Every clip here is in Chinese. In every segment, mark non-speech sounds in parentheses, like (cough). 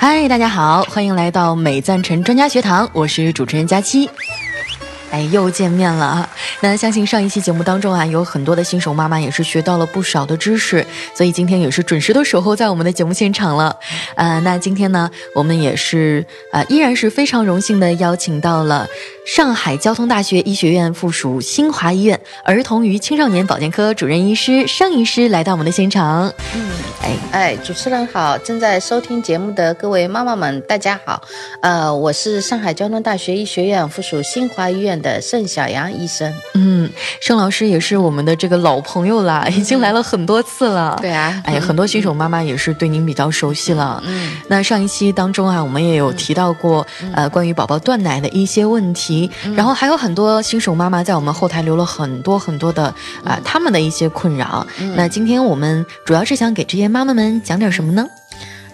嗨，大家好，欢迎来到美赞臣专家学堂，我是主持人佳期。哎，又见面了啊！那相信上一期节目当中啊，有很多的新手妈妈也是学到了不少的知识，所以今天也是准时的守候在我们的节目现场了。呃，那今天呢，我们也是呃，依然是非常荣幸的邀请到了上海交通大学医学院附属新华医院儿童与青少年保健科主任医师尚医师来到我们的现场。嗯，哎哎，主持人好，正在收听节目的各位妈妈们，大家好。呃，我是上海交通大学医学院附属新华医院。的盛小阳医生，嗯，盛老师也是我们的这个老朋友啦，已经来了很多次了。对啊，哎呀，很多新手妈妈也是对您比较熟悉了。嗯，那上一期当中啊，我们也有提到过，呃，关于宝宝断奶的一些问题，然后还有很多新手妈妈在我们后台留了很多很多的啊，他们的一些困扰。那今天我们主要是想给这些妈妈们讲点什么呢？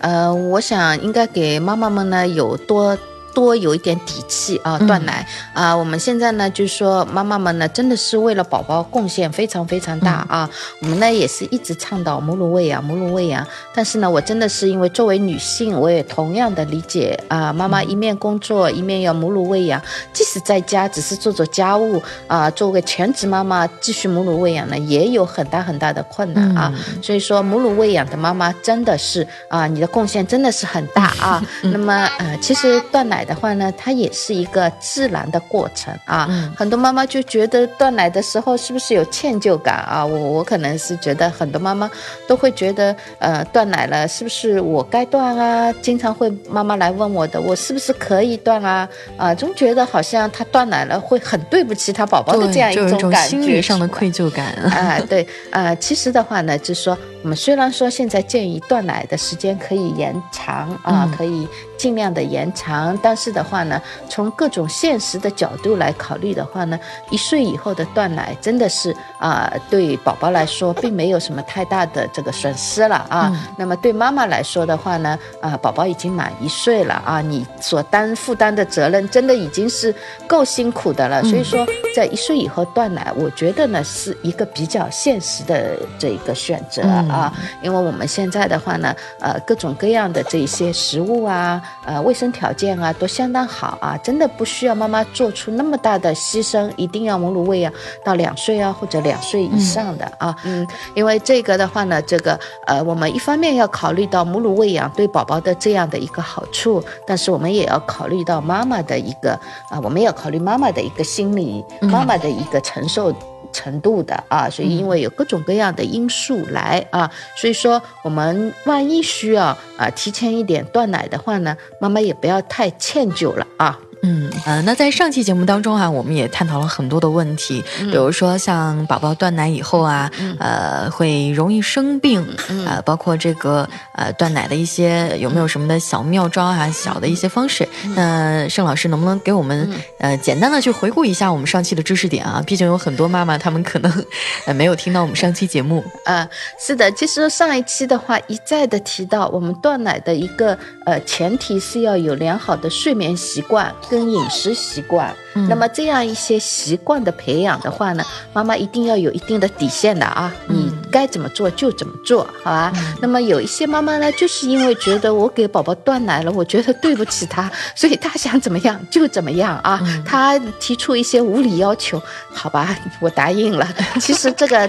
呃，我想应该给妈妈们呢有多。多有一点底气啊，断奶啊！我们现在呢，就是说妈妈们呢，真的是为了宝宝贡献非常非常大啊。我们呢也是一直倡导母乳喂养，母乳喂养。但是呢，我真的是因为作为女性，我也同样的理解啊。妈妈一面工作，一面要母乳喂养，即使在家只是做做家务啊，作为全职妈妈继续母乳喂养呢，也有很大很大的困难啊。所以说，母乳喂养的妈妈真的是啊，你的贡献真的是很大啊。(laughs) 那么呃，其实断奶。的话呢，它也是一个自然的过程啊。很多妈妈就觉得断奶的时候是不是有歉疚感啊？我我可能是觉得很多妈妈都会觉得，呃，断奶了是不是我该断啊？经常会妈妈来问我的，我是不是可以断啊？啊，总觉得好像她断奶了会很对不起她宝宝的这样一种感觉，心理上的愧疚感啊。对，呃，其实的话呢，就是说我们虽然说现在建议断奶的时间可以延长啊，可以。尽量的延长，但是的话呢，从各种现实的角度来考虑的话呢，一岁以后的断奶真的是啊，对宝宝来说并没有什么太大的这个损失了啊。那么对妈妈来说的话呢，啊，宝宝已经满一岁了啊，你所担负担的责任真的已经是够辛苦的了。所以说，在一岁以后断奶，我觉得呢是一个比较现实的这一个选择啊，因为我们现在的话呢，呃，各种各样的这一些食物啊。呃，卫生条件啊都相当好啊，真的不需要妈妈做出那么大的牺牲，一定要母乳喂养到两岁啊或者两岁以上的啊，嗯，因为这个的话呢，这个呃，我们一方面要考虑到母乳喂养对宝宝的这样的一个好处，但是我们也要考虑到妈妈的一个啊，我们要考虑妈妈的一个心理，妈妈的一个承受。程度的啊，所以因为有各种各样的因素来啊，所以说我们万一需要啊提前一点断奶的话呢，妈妈也不要太歉疚了啊。嗯呃，那在上期节目当中啊，我们也探讨了很多的问题，比如说像宝宝断奶以后啊，呃，会容易生病，呃，包括这个呃断奶的一些有没有什么的小妙招啊，小的一些方式。那盛老师能不能给我们呃简单的去回顾一下我们上期的知识点啊？毕竟有很多妈妈她们可能呃没有听到我们上期节目。呃，是的，其实上一期的话一再的提到，我们断奶的一个呃前提是要有良好的睡眠习惯。跟饮食习惯，那么这样一些习惯的培养的话呢，妈妈一定要有一定的底线的啊，你该怎么做就怎么做，好吧？那么有一些妈妈呢，就是因为觉得我给宝宝断奶了，我觉得对不起他，所以他想怎么样就怎么样啊，他提出一些无理要求，好吧，我答应了。其实这个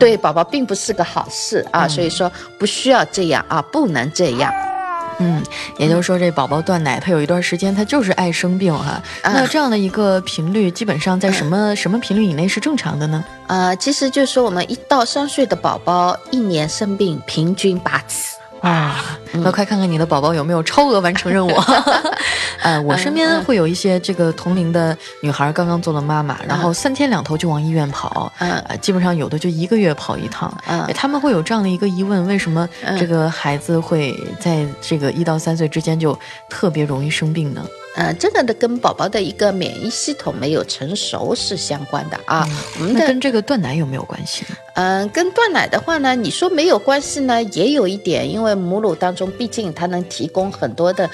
对宝宝并不是个好事啊，所以说不需要这样啊，不能这样。嗯，也就是说，这宝宝断奶，他有一段时间他就是爱生病哈。那这样的一个频率，基本上在什么什么频率以内是正常的呢？呃，其实就是说，我们一到三岁的宝宝，一年生病平均八次。啊，那快看看你的宝宝有没有超额完成任务。(laughs) 呃，我身边会有一些这个同龄的女孩，刚刚做了妈妈，然后三天两头就往医院跑，呃，基本上有的就一个月跑一趟。他们会有这样的一个疑问：为什么这个孩子会在这个一到三岁之间就特别容易生病呢？呃，这个的跟宝宝的一个免疫系统没有成熟是相关的啊。我们的跟这个断奶有没有关系呢？嗯，跟断奶的话呢，你说没有关系呢，也有一点，因为母乳当中毕竟它能提供很多的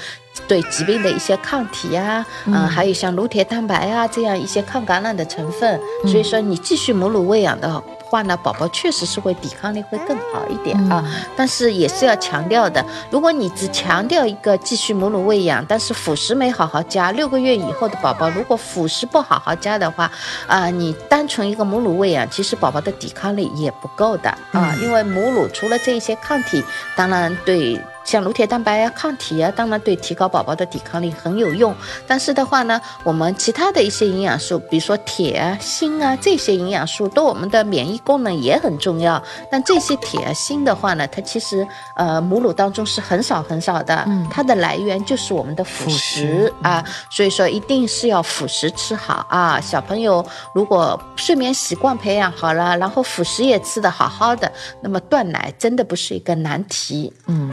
对疾病的一些抗体呀，嗯，还有像乳铁蛋白啊这样一些抗感染的成分。所以说，你继续母乳喂养的。话呢，宝宝确实是会抵抗力会更好一点啊，但是也是要强调的，如果你只强调一个继续母乳喂养，但是辅食没好好加，六个月以后的宝宝如果辅食不好好加的话，啊，你单纯一个母乳喂养，其实宝宝的抵抗力也不够的啊，因为母乳除了这一些抗体，当然对。像乳铁蛋白啊、抗体啊，当然对提高宝宝的抵抗力很有用。但是的话呢，我们其他的一些营养素，比如说铁啊、锌啊这些营养素，对我们的免疫功能也很重要。但这些铁啊、锌的话呢，它其实呃母乳当中是很少很少的，它的来源就是我们的辅食啊。所以说一定是要辅食吃好啊。小朋友如果睡眠习惯培养好了，然后辅食也吃的好好的，那么断奶真的不是一个难题。嗯。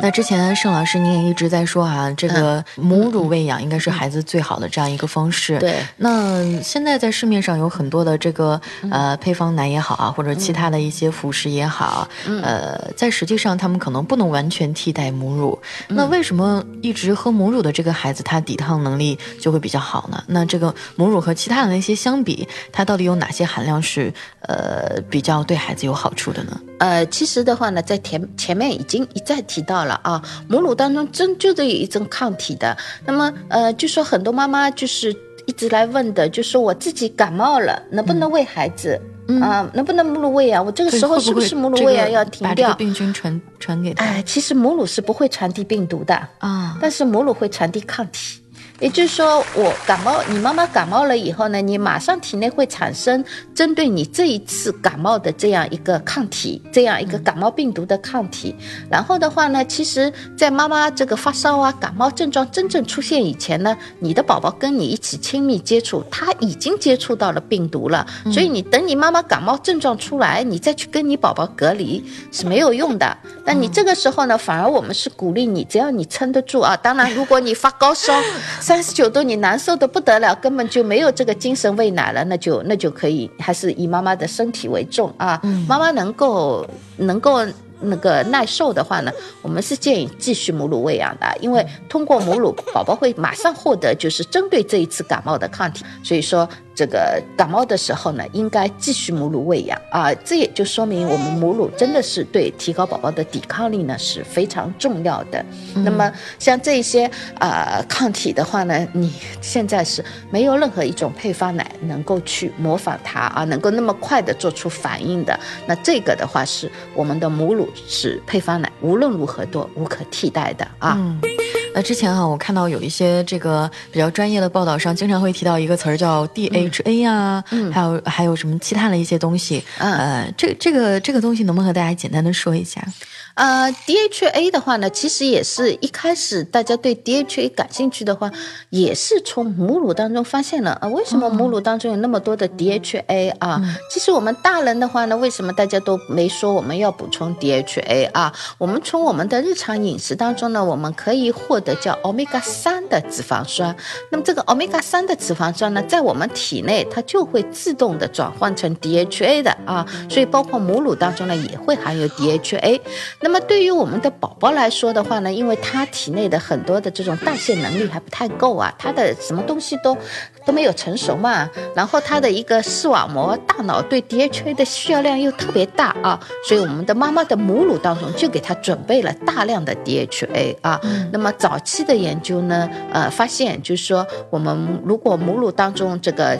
那之前盛老师您也一直在说啊，这个母乳喂养应该是孩子最好的这样一个方式。对。那现在在市面上有很多的这个呃配方奶也好啊，或者其他的一些辅食也好，呃，在实际上他们可能不能完全替代母乳。那为什么一直喝母乳的这个孩子他抵抗能力就会比较好呢？那这个母乳和其他的那些相比，它到底有哪些含量是呃比较对孩子有好处的呢？呃，其实的话呢，在前前面已经一再提到了啊，母乳当中真就得有一种抗体的。那么，呃，就说很多妈妈就是一直来问的，就说我自己感冒了，能不能喂孩子啊？能不能母乳喂啊？我这个时候是不是母乳喂啊？要停掉？把病菌传传给他？哎，其实母乳是不会传递病毒的啊，但是母乳会传递抗体。也就是说，我感冒，你妈妈感冒了以后呢，你马上体内会产生针对你这一次感冒的这样一个抗体，这样一个感冒病毒的抗体。然后的话呢，其实，在妈妈这个发烧啊、感冒症状真正出现以前呢，你的宝宝跟你一起亲密接触，他已经接触到了病毒了。所以你等你妈妈感冒症状出来，你再去跟你宝宝隔离是没有用的。那你这个时候呢，反而我们是鼓励你，只要你撑得住啊。当然，如果你发高烧。(laughs) 三十九度，你难受的不得了，根本就没有这个精神喂奶了，那就那就可以，还是以妈妈的身体为重啊。妈妈能够能够那个耐受的话呢，我们是建议继续母乳喂养的，因为通过母乳，宝宝会马上获得就是针对这一次感冒的抗体，所以说。这个感冒的时候呢，应该继续母乳喂养啊，这也就说明我们母乳真的是对提高宝宝的抵抗力呢是非常重要的。那么像这些啊抗体的话呢，你现在是没有任何一种配方奶能够去模仿它啊，能够那么快的做出反应的。那这个的话是我们的母乳是配方奶，无论如何都无可替代的啊。那之前哈，我看到有一些这个比较专业的报道上，经常会提到一个词儿叫 DHA 啊，还有还有什么其他的一些东西，呃，这这个这个东西能不能和大家简单的说一下？呃，DHA 的话呢，其实也是一开始大家对 DHA 感兴趣的话，也是从母乳当中发现了啊，为什么母乳当中有那么多的 DHA 啊？其实我们大人的话呢，为什么大家都没说我们要补充 DHA 啊？我们从我们的日常饮食当中呢，我们可以获得叫 Omega 三的脂肪酸。那么这个 Omega 三的脂肪酸呢，在我们体内它就会自动的转换成 DHA 的啊，所以包括母乳当中呢，也会含有 DHA。那么对于我们的宝宝来说的话呢，因为他体内的很多的这种代谢能力还不太够啊，他的什么东西都都没有成熟嘛，然后他的一个视网膜、大脑对 DHA 的需要量又特别大啊，所以我们的妈妈的母乳当中就给他准备了大量的 DHA 啊。那么早期的研究呢，呃，发现就是说，我们如果母乳当中这个。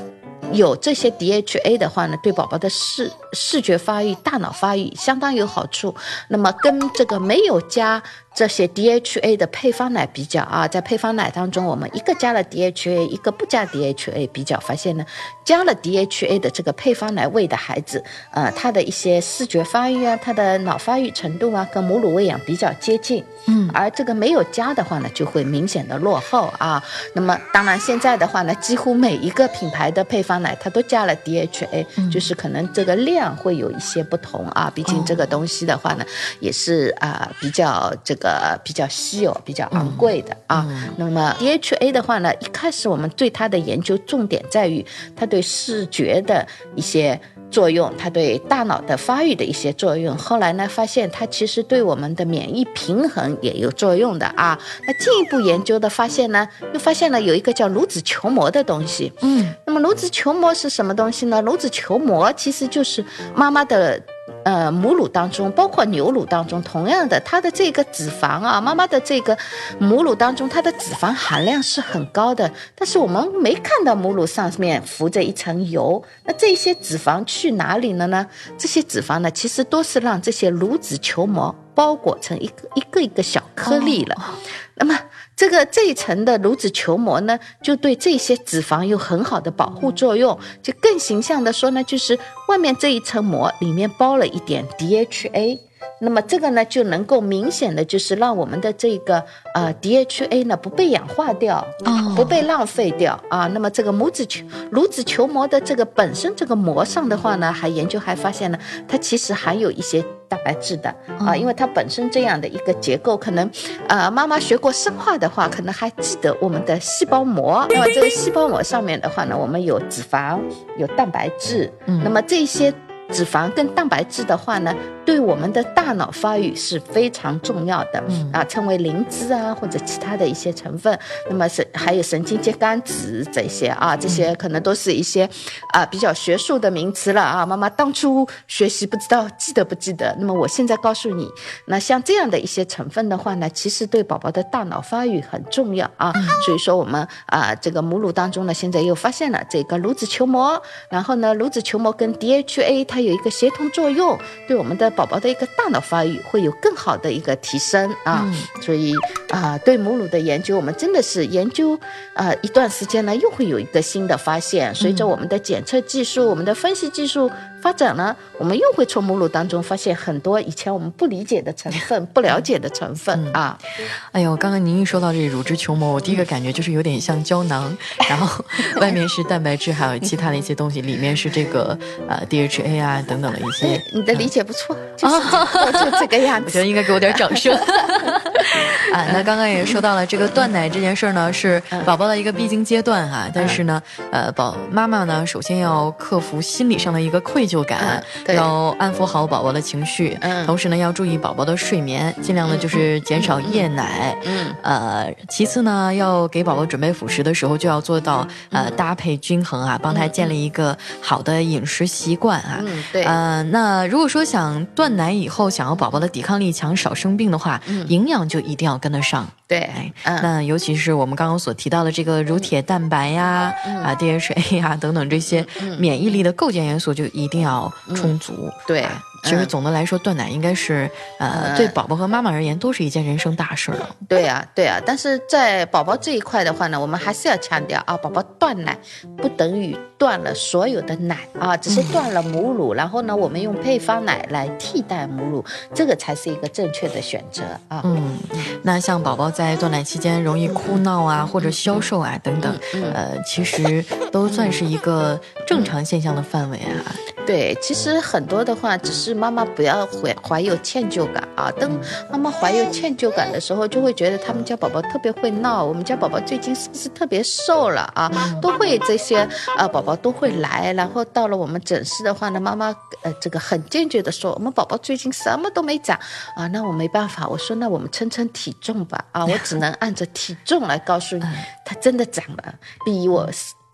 有这些 DHA 的话呢，对宝宝的视视觉发育、大脑发育相当有好处。那么跟这个没有加。这些 DHA 的配方奶比较啊，在配方奶当中，我们一个加了 DHA，一个不加 DHA 比较，发现呢，加了 DHA 的这个配方奶喂的孩子，呃，他的一些视觉发育啊，他的脑发育程度啊，跟母乳喂养比较接近。嗯，而这个没有加的话呢，就会明显的落后啊。那么当然现在的话呢，几乎每一个品牌的配方奶它都加了 DHA，就是可能这个量会有一些不同啊。毕竟这个东西的话呢，也是啊比较这。个比较稀有、比较昂贵的啊。那么 DHA 的话呢，一开始我们对它的研究重点在于它对视觉的一些作用，它对大脑的发育的一些作用。后来呢，发现它其实对我们的免疫平衡也有作用的啊。那进一步研究的发现呢，又发现了有一个叫乳子球膜的东西。嗯，那么乳子球膜是什么东西呢？乳子球膜其实就是妈妈的。呃，母乳当中，包括牛乳当中，同样的，它的这个脂肪啊，妈妈的这个母乳当中，它的脂肪含量是很高的，但是我们没看到母乳上面浮着一层油。那这些脂肪去哪里了呢？这些脂肪呢，其实都是让这些乳脂球膜包裹成一个一个一个小颗粒了。那么。这个这一层的乳脂球膜呢，就对这些脂肪有很好的保护作用。就更形象的说呢，就是外面这一层膜里面包了一点 DHA，那么这个呢就能够明显的就是让我们的这个呃 DHA 呢不被氧化掉，不被浪费掉啊。那么这个母脂球乳脂球膜的这个本身这个膜上的话呢，还研究还发现呢，它其实含有一些。蛋白质的啊，因为它本身这样的一个结构，可能，呃，妈妈学过生化的话，可能还记得我们的细胞膜。那么这个细胞膜上面的话呢，我们有脂肪，有蛋白质。嗯，那么这些。脂肪跟蛋白质的话呢，对我们的大脑发育是非常重要的啊，称为磷脂啊或者其他的一些成分。那么神还有神经节苷脂这些啊，这些可能都是一些啊比较学术的名词了啊。妈妈当初学习不知道记得不记得？那么我现在告诉你，那像这样的一些成分的话呢，其实对宝宝的大脑发育很重要啊。所以说我们啊这个母乳当中呢，现在又发现了这个乳脂球膜，然后呢乳脂球膜跟 DHA 它。有一个协同作用，对我们的宝宝的一个大脑发育会有更好的一个提升啊，所以啊，对母乳的研究，我们真的是研究啊一段时间呢，又会有一个新的发现。随着我们的检测技术、我们的分析技术发展呢，我们又会从母乳当中发现很多以前我们不理解的成分、(laughs) 不了解的成分啊。哎呦，刚刚您一说到这乳汁球膜，我第一个感觉就是有点像胶囊，(laughs) 然后外面是蛋白质，还有其他的一些东西，里面是这个呃 DHA 啊。啊，等等的一些，你的理解不错，就是 (laughs) 就这个样子。我觉得应该给我点掌声。啊，那刚刚也说到了这个断奶这件事儿呢，是宝宝的一个必经阶段哈。但是呢，呃，宝妈妈呢，首先要克服心理上的一个愧疚感，要安抚好宝宝的情绪，嗯同时呢，要注意宝宝的睡眠，尽量呢就是减少夜奶。嗯，呃，其次呢，要给宝宝准备辅食的时候，就要做到呃搭配均衡啊，帮他建立一个好的饮食习惯啊。嗯对，呃，那如果说想断奶以后想要宝宝的抵抗力强、少生病的话，营养就一定要跟得上。对，那尤其是我们刚刚所提到的这个乳铁蛋白呀、啊 DHA 呀等等这些免疫力的构建元素，就一定要充足。对。其实总的来说，断奶应该是呃，对宝宝和妈妈而言都是一件人生大事了。对呀，对呀。但是在宝宝这一块的话呢，我们还是要强调啊，宝宝断奶不等于断了所有的奶啊，只是断了母乳，然后呢，我们用配方奶来替代母乳，这个才是一个正确的选择啊。嗯，那像宝宝在断奶期间容易哭闹啊，或者消瘦啊等等，呃，其实都算是一个正常现象的范围啊。对，其实很多的话，只是妈妈不要怀怀有歉疚感啊。当妈妈怀有歉疚感的时候，就会觉得他们家宝宝特别会闹，我们家宝宝最近是不是特别瘦了啊？都会这些啊，宝宝都会来。然后到了我们诊室的话呢，妈妈呃这个很坚决的说，我们宝宝最近什么都没长啊。那我没办法，我说那我们称称体重吧啊，我只能按着体重来告诉你，他真的长了，比我。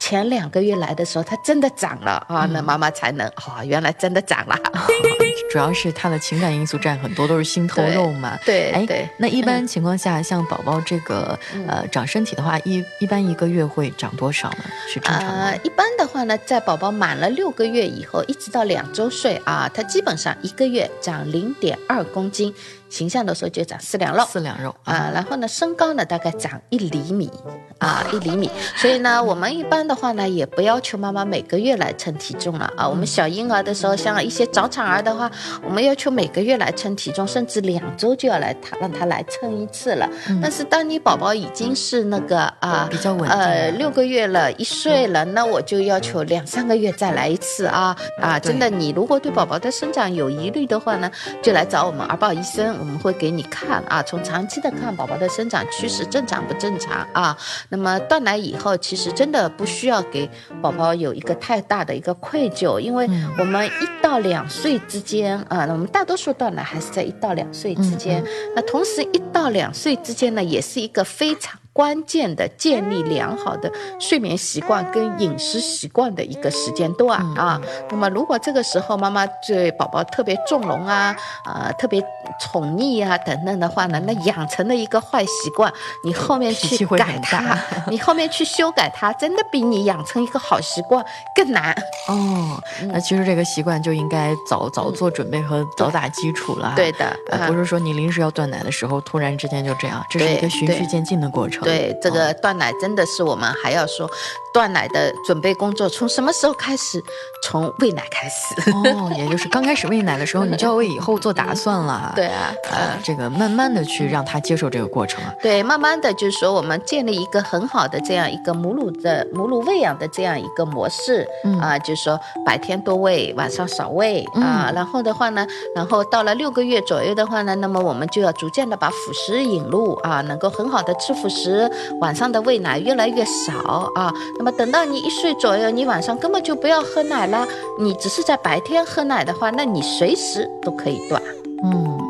前两个月来的时候，它真的长了啊，那妈妈才能哦，原来真的长了。(laughs) 主要是他的情感因素占很多，都是心头肉嘛。(laughs) 对，哎，那一般情况下，像宝宝这个呃长身体的话，一一般一个月会长多少呢？是正常的。一般的话呢，在宝宝满了六个月以后，一直到两周岁啊，它基本上一个月长零点二公斤。形象的时候就长四两肉，四两肉啊，然后呢，身高呢大概长一厘米啊，一厘米。所以呢，我们一般的话呢，也不要求妈妈每个月来称体重了啊。我们小婴儿的时候，像一些早产儿的话，我们要求每个月来称体重，甚至两周就要来他让他来称一次了。但是当你宝宝已经是那个啊比较稳呃六个月了，一岁了，那我就要求两三个月再来一次啊啊！真的，你如果对宝宝的生长有疑虑的话呢，就来找我们儿保医生。我们会给你看啊，从长期的看宝宝的生长趋势正常不正常啊。那么断奶以后，其实真的不需要给宝宝有一个太大的一个愧疚，因为我们一到两岁之间啊，那我们大多数断奶还是在一到两岁之间。那同时一到两岁之间呢，也是一个非常。关键的建立良好的睡眠习惯跟饮食习惯的一个时间段啊。那么，如果这个时候妈妈对宝宝特别纵容啊，啊，特别宠溺啊等等的话呢，那养成了一个坏习惯，你后面去改它，(laughs) 你后面去修改它，真的比你养成一个好习惯更难哦。那其实这个习惯就应该早早做准备和早打基础了。对的，不是说你临时要断奶的时候，突然之间就这样，这是一个循序渐进的过程。对这个断奶真的是我们还要说，断奶的准备工作从什么时候开始？从喂奶开始哦，也就是刚开始喂奶的时候，你就要为以后做打算了。对啊，呃，这个慢慢的去让他接受这个过程啊。对，慢慢的就是说，我们建立一个很好的这样一个母乳的母乳喂养的这样一个模式啊，就是说白天多喂，晚上少喂啊。然后的话呢，然后到了六个月左右的话呢，那么我们就要逐渐的把辅食引入啊，能够很好的吃辅食。晚上的喂奶越来越少啊，那么等到你一岁左右，你晚上根本就不要喝奶了，你只是在白天喝奶的话，那你随时都可以断。嗯。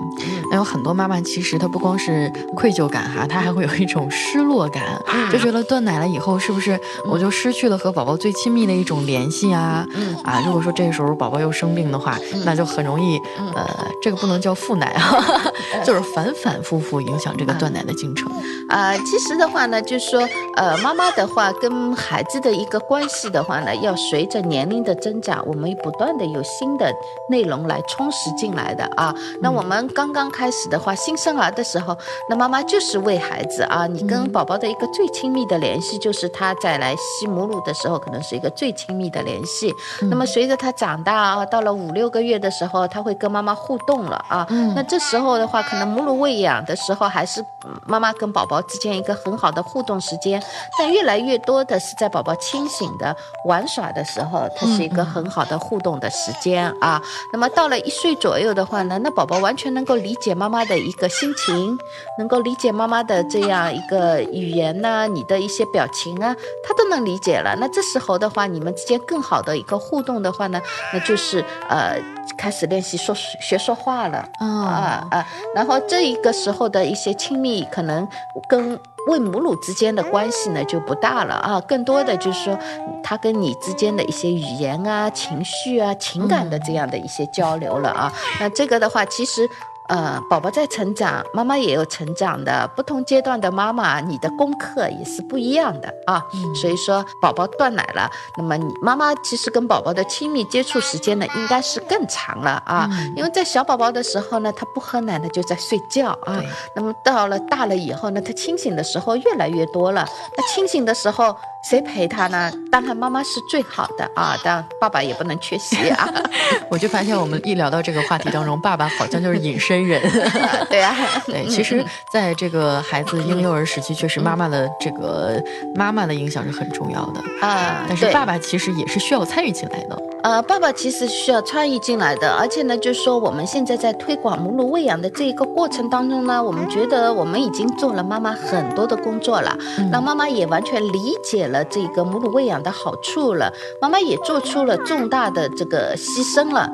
那有很多妈妈，其实她不光是愧疚感哈，她还会有一种失落感，就觉得断奶了以后，是不是我就失去了和宝宝最亲密的一种联系啊？啊，如果说这个时候宝宝又生病的话，那就很容易，呃，这个不能叫负奶啊，(laughs) 就是反反复复影响这个断奶的进程。啊，其实的话呢，就是说，呃，妈妈的话跟孩子的一个关系的话呢，要随着年龄的增长，我们不断的有新的内容来充实进来的啊。那我们刚刚。开始的话，新生儿的时候，那妈妈就是喂孩子啊。你跟宝宝的一个最亲密的联系，就是他在来吸母乳的时候，可能是一个最亲密的联系。那么随着他长大啊，到了五六个月的时候，他会跟妈妈互动了啊。那这时候的话，可能母乳喂养的时候，还是妈妈跟宝宝之间一个很好的互动时间。但越来越多的是在宝宝清醒的玩耍的时候，它是一个很好的互动的时间啊。那么到了一岁左右的话呢，那宝宝完全能够理解。解妈妈的一个心情，能够理解妈妈的这样一个语言呢，你的一些表情啊，他都能理解了。那这时候的话，你们之间更好的一个互动的话呢，那就是呃，开始练习说学说话了啊啊。然后这一个时候的一些亲密，可能跟喂母乳之间的关系呢就不大了啊，更多的就是说他跟你之间的一些语言啊、情绪啊、情感的这样的一些交流了啊。那这个的话，其实。呃，宝宝在成长，妈妈也有成长的。不同阶段的妈妈，你的功课也是不一样的啊。所以说，宝宝断奶了，那么你妈妈其实跟宝宝的亲密接触时间呢，应该是更长了啊。因为在小宝宝的时候呢，他不喝奶呢，就在睡觉啊。那么到了大了以后呢，他清醒的时候越来越多了。那清醒的时候。谁陪他呢？当然妈妈是最好的啊，但爸爸也不能缺席啊。(laughs) 我就发现我们一聊到这个话题当中，爸爸好像就是隐身人。(laughs) 对啊，(laughs) 对，其实在这个孩子婴幼儿时期，确实妈妈的这个妈妈的影响是很重要的啊。但是爸爸其实也是需要参与进来的。呃，爸爸其实需要参与进来的，而且呢，就是说我们现在在推广母乳喂养的这一个过程当中呢，我们觉得我们已经做了妈妈很多的工作了，让妈妈也完全理解了这个母乳喂养的好处了，妈妈也做出了重大的这个牺牲了。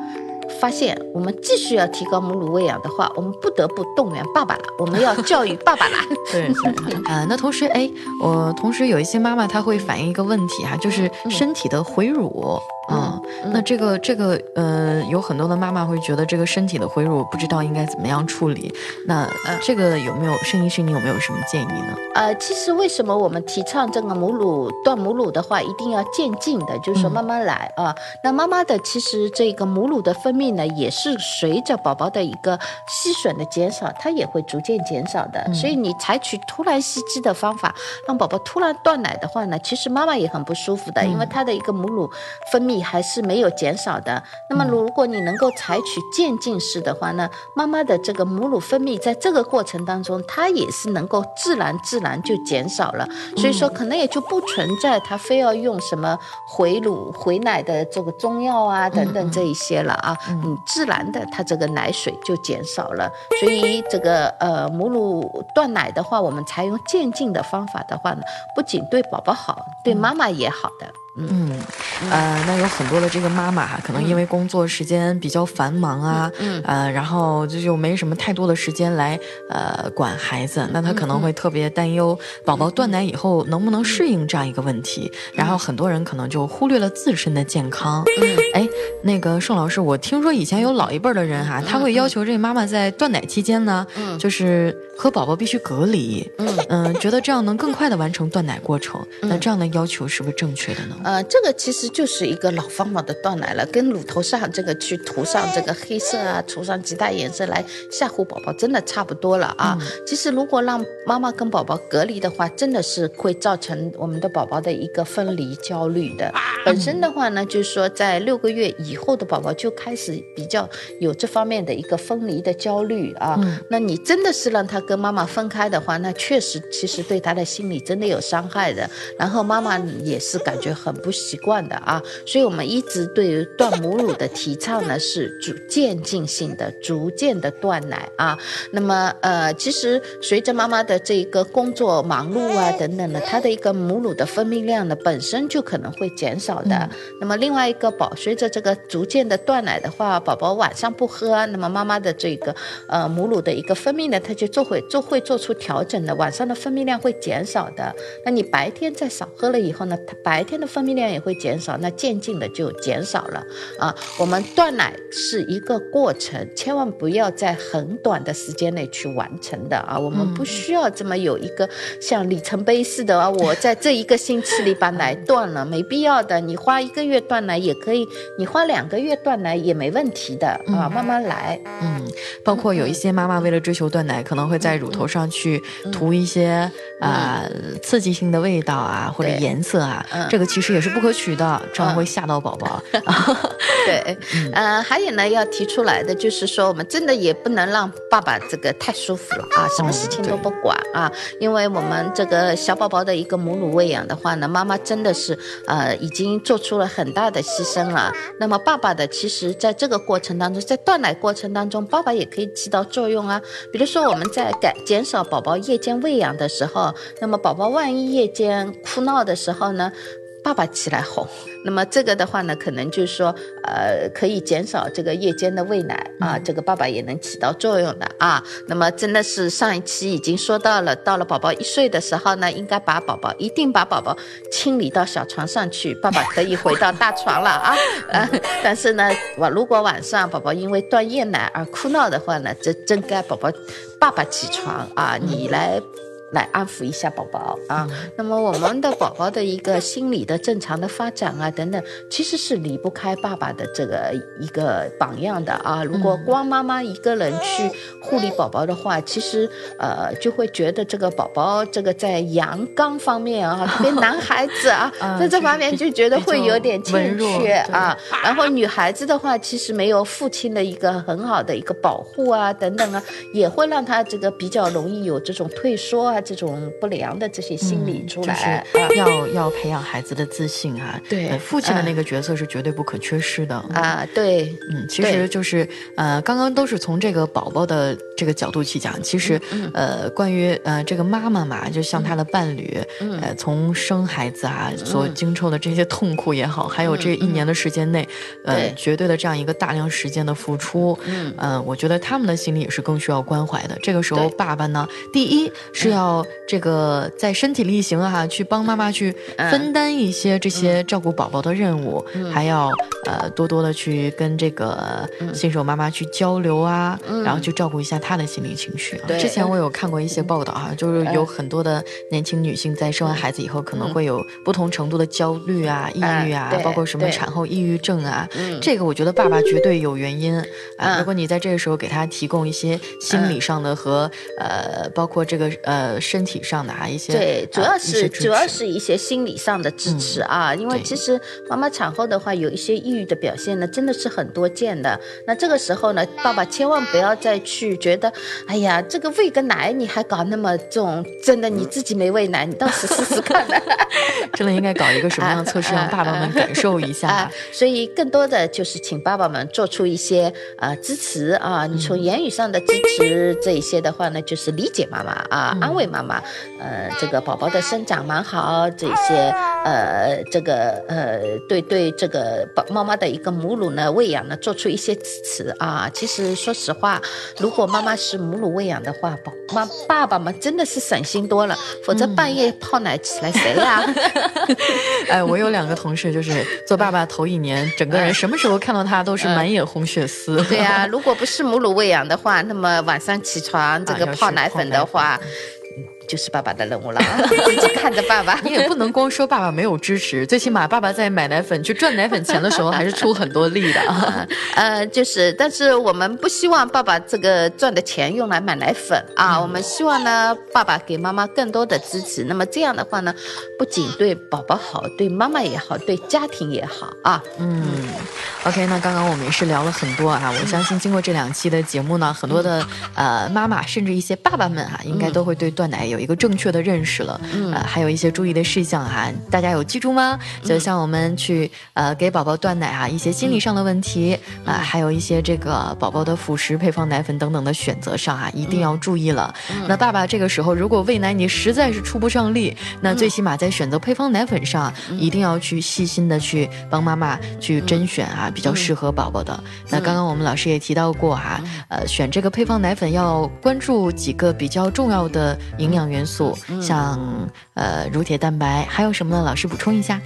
发现我们继续要提高母乳喂养的话，我们不得不动员爸爸了，我们要教育爸爸了。(laughs) 对，啊，(laughs) 那同时，哎，我同时有一些妈妈她会反映一个问题哈，就是身体的回乳。啊，那这个这个呃，有很多的妈妈会觉得这个身体的回乳不知道应该怎么样处理。那呃，这个有没有盛医师，你有没有什么建议呢？呃，其实为什么我们提倡这个母乳断母乳的话，一定要渐进的，就是说慢慢来啊。那妈妈的其实这个母乳的分泌呢，也是随着宝宝的一个吸吮的减少，它也会逐渐减少的。所以你采取突然吸鸡的方法，让宝宝突然断奶的话呢，其实妈妈也很不舒服的，因为她的一个母乳分泌。泌还是没有减少的。那么如果你能够采取渐进式的话呢，妈妈的这个母乳分泌在这个过程当中，它也是能够自然自然就减少了。所以说可能也就不存在它非要用什么回乳回奶的这个中药啊等等这一些了啊，嗯，自然的它这个奶水就减少了。所以这个呃母乳断奶的话，我们采用渐进的方法的话呢，不仅对宝宝好，对妈妈也好的。嗯，呃，那有很多的这个妈妈哈，可能因为工作时间比较繁忙啊，嗯，呃，然后就就没什么太多的时间来呃管孩子，那她可能会特别担忧宝宝断奶以后能不能适应这样一个问题，然后很多人可能就忽略了自身的健康。嗯，哎，那个盛老师，我听说以前有老一辈的人哈，他会要求这妈妈在断奶期间呢，嗯，就是和宝宝必须隔离，嗯嗯，觉得这样能更快的完成断奶过程。那这样的要求是不是正确的呢？呃，这个其实就是一个老方法的断奶了，跟乳头上这个去涂上这个黑色啊，涂上其他颜色来吓唬宝宝，真的差不多了啊。其实如果让妈妈跟宝宝隔离的话，真的是会造成我们的宝宝的一个分离焦虑的。本身的话呢，就是说在六个月以后的宝宝就开始比较有这方面的一个分离的焦虑啊。那你真的是让他跟妈妈分开的话，那确实其实对他的心理真的有伤害的。然后妈妈也是感觉很。不习惯的啊，所以我们一直对于断母乳的提倡呢是逐渐进性的，逐渐的断奶啊。那么呃，其实随着妈妈的这个工作忙碌啊等等的，她的一个母乳的分泌量呢本身就可能会减少的。那么另外一个宝，随着这个逐渐的断奶的话，宝宝晚上不喝，那么妈妈的这个呃母乳的一个分泌呢，它就做会做会做出调整的，晚上的分泌量会减少的。那你白天再少喝了以后呢，它白天的分泌量也会减少，那渐进的就减少了啊。我们断奶是一个过程，千万不要在很短的时间内去完成的啊。我们不需要这么有一个像里程碑似的啊。我在这一个星期里把奶 (laughs) 断了，没必要的。你花一个月断奶也可以，你花两个月断奶也没问题的啊。慢慢来，嗯。包括有一些妈妈为了追求断奶，可能会在乳头上去涂一些啊刺激性的味道啊或者颜色啊，这个其实。也是不可取的，这样会吓到宝宝。(laughs) 对，(laughs) 呃，还有呢，要提出来的就是说，我们真的也不能让爸爸这个太舒服了啊，什么事情都不管啊，因为我们这个小宝宝的一个母乳喂养的话呢，妈妈真的是呃已经做出了很大的牺牲了。那么爸爸的，其实在这个过程当中，在断奶过程当中，爸爸也可以起到作用啊。比如说我们在改减少宝宝夜间喂养的时候，那么宝宝万一夜间哭闹的时候呢？爸爸起来哄，那么这个的话呢，可能就是说，呃，可以减少这个夜间的喂奶啊，这个爸爸也能起到作用的啊。那么真的是上一期已经说到了，到了宝宝一岁的时候呢，应该把宝宝一定把宝宝清理到小床上去，爸爸可以回到大床了啊。(laughs) 呃，但是呢，我如果晚上宝宝因为断夜奶而哭闹的话呢，这真该宝宝爸爸起床啊，你来。来安抚一下宝宝啊，那么我们的宝宝的一个心理的正常的发展啊等等，其实是离不开爸爸的这个一个榜样的啊。如果光妈妈一个人去护理宝宝的话，其实呃就会觉得这个宝宝这个在阳刚方面啊，(laughs) 特别男孩子啊，在这方面就觉得会有点欠缺啊。然后女孩子的话，其实没有父亲的一个很好的一个保护啊等等啊，也会让他这个比较容易有这种退缩啊。这种不良的这些心理出来，要要培养孩子的自信啊。对，父亲的那个角色是绝对不可缺失的。啊。对，嗯，其实就是呃，刚刚都是从这个宝宝的这个角度去讲，其实呃，关于呃这个妈妈嘛，就像她的伴侣，呃，从生孩子啊所经受的这些痛苦也好，还有这一年的时间内，呃，绝对的这样一个大量时间的付出，嗯，我觉得他们的心里也是更需要关怀的。这个时候，爸爸呢，第一是要。这个在身体力行哈，去帮妈妈去分担一些这些照顾宝宝的任务，还要呃多多的去跟这个新手妈妈去交流啊，然后去照顾一下她。的心理情绪。对。之前我有看过一些报道哈，就是有很多的年轻女性在生完孩子以后，可能会有不同程度的焦虑啊、抑郁啊，对包括什么产后抑郁症啊。嗯。这个我觉得爸爸绝对有原因啊。嗯。如果你在这个时候给他提供一些心理上的和呃，包括这个呃身体上的啊一些对，主要是主要是一些心理上的支持啊，因为其实妈妈产后的话，有一些抑郁的表现呢，真的是很多见的。那这个时候呢，爸爸千万不要再去觉得，哎呀，这个喂个奶你还搞那么重，真的你自己没喂奶，你倒是试试看呢。(laughs) 真的应该搞一个什么样的测试，让爸爸们感受一下啊。，所以更多的就是请爸爸们做出一些呃支持啊，你从言语上的支持这一些的话呢，就是理解妈妈啊，安慰妈妈，呃，这个宝宝的生长蛮好，这些呃这个呃对对这个宝妈妈的一个母乳呢喂养呢做出一些支持啊。其实说实话，如果妈妈是母乳喂养的话，宝妈爸爸们真的是省心多了，否则半夜泡奶起来谁呀、(laughs) 哎，我有两个同事，就是做爸爸头一年，整个人什么时候看到他都是满眼红血丝。对呀、如果不是母乳喂养的话，那么晚上起床这个泡奶粉的话，就是爸爸的任务了，自 (laughs) 己看着爸爸。(laughs) 你也不能光说爸爸没有支持，最起码爸爸在买奶粉去赚奶粉钱的时候，还是出很多力的啊。(laughs) 呃，就是，但是我们不希望爸爸这个赚的钱用来买奶粉啊，我们希望呢，爸爸给妈妈更多的支持。那么这样的话呢，不仅对宝宝好，对妈妈也好，对家庭也好啊。嗯，OK，那刚刚我们也是聊了很多啊，我相信经过这两期的节目呢，很多的呃妈妈，甚至一些爸爸们啊，应该都会对断奶有一个正确的认识了。嗯，呃，还有一些注意的事项哈、大家有记住吗？就像我们去呃给宝宝断奶啊，一些心理上的问题啊、还有一些这个宝宝的辅食、配方奶粉等等的选择上啊，一定要注意了。那爸爸这个时候如果喂奶你实在是出不上力，那最起码在选择配方奶粉上啊，一定要去细心的去帮妈妈去甄选啊，比较适合宝宝的。那刚刚我们老师也提到过哈、呃，选这个配方奶粉要关注几个比较重要的营养元素，像呃乳铁蛋白，还有什么呢？老师补充一下。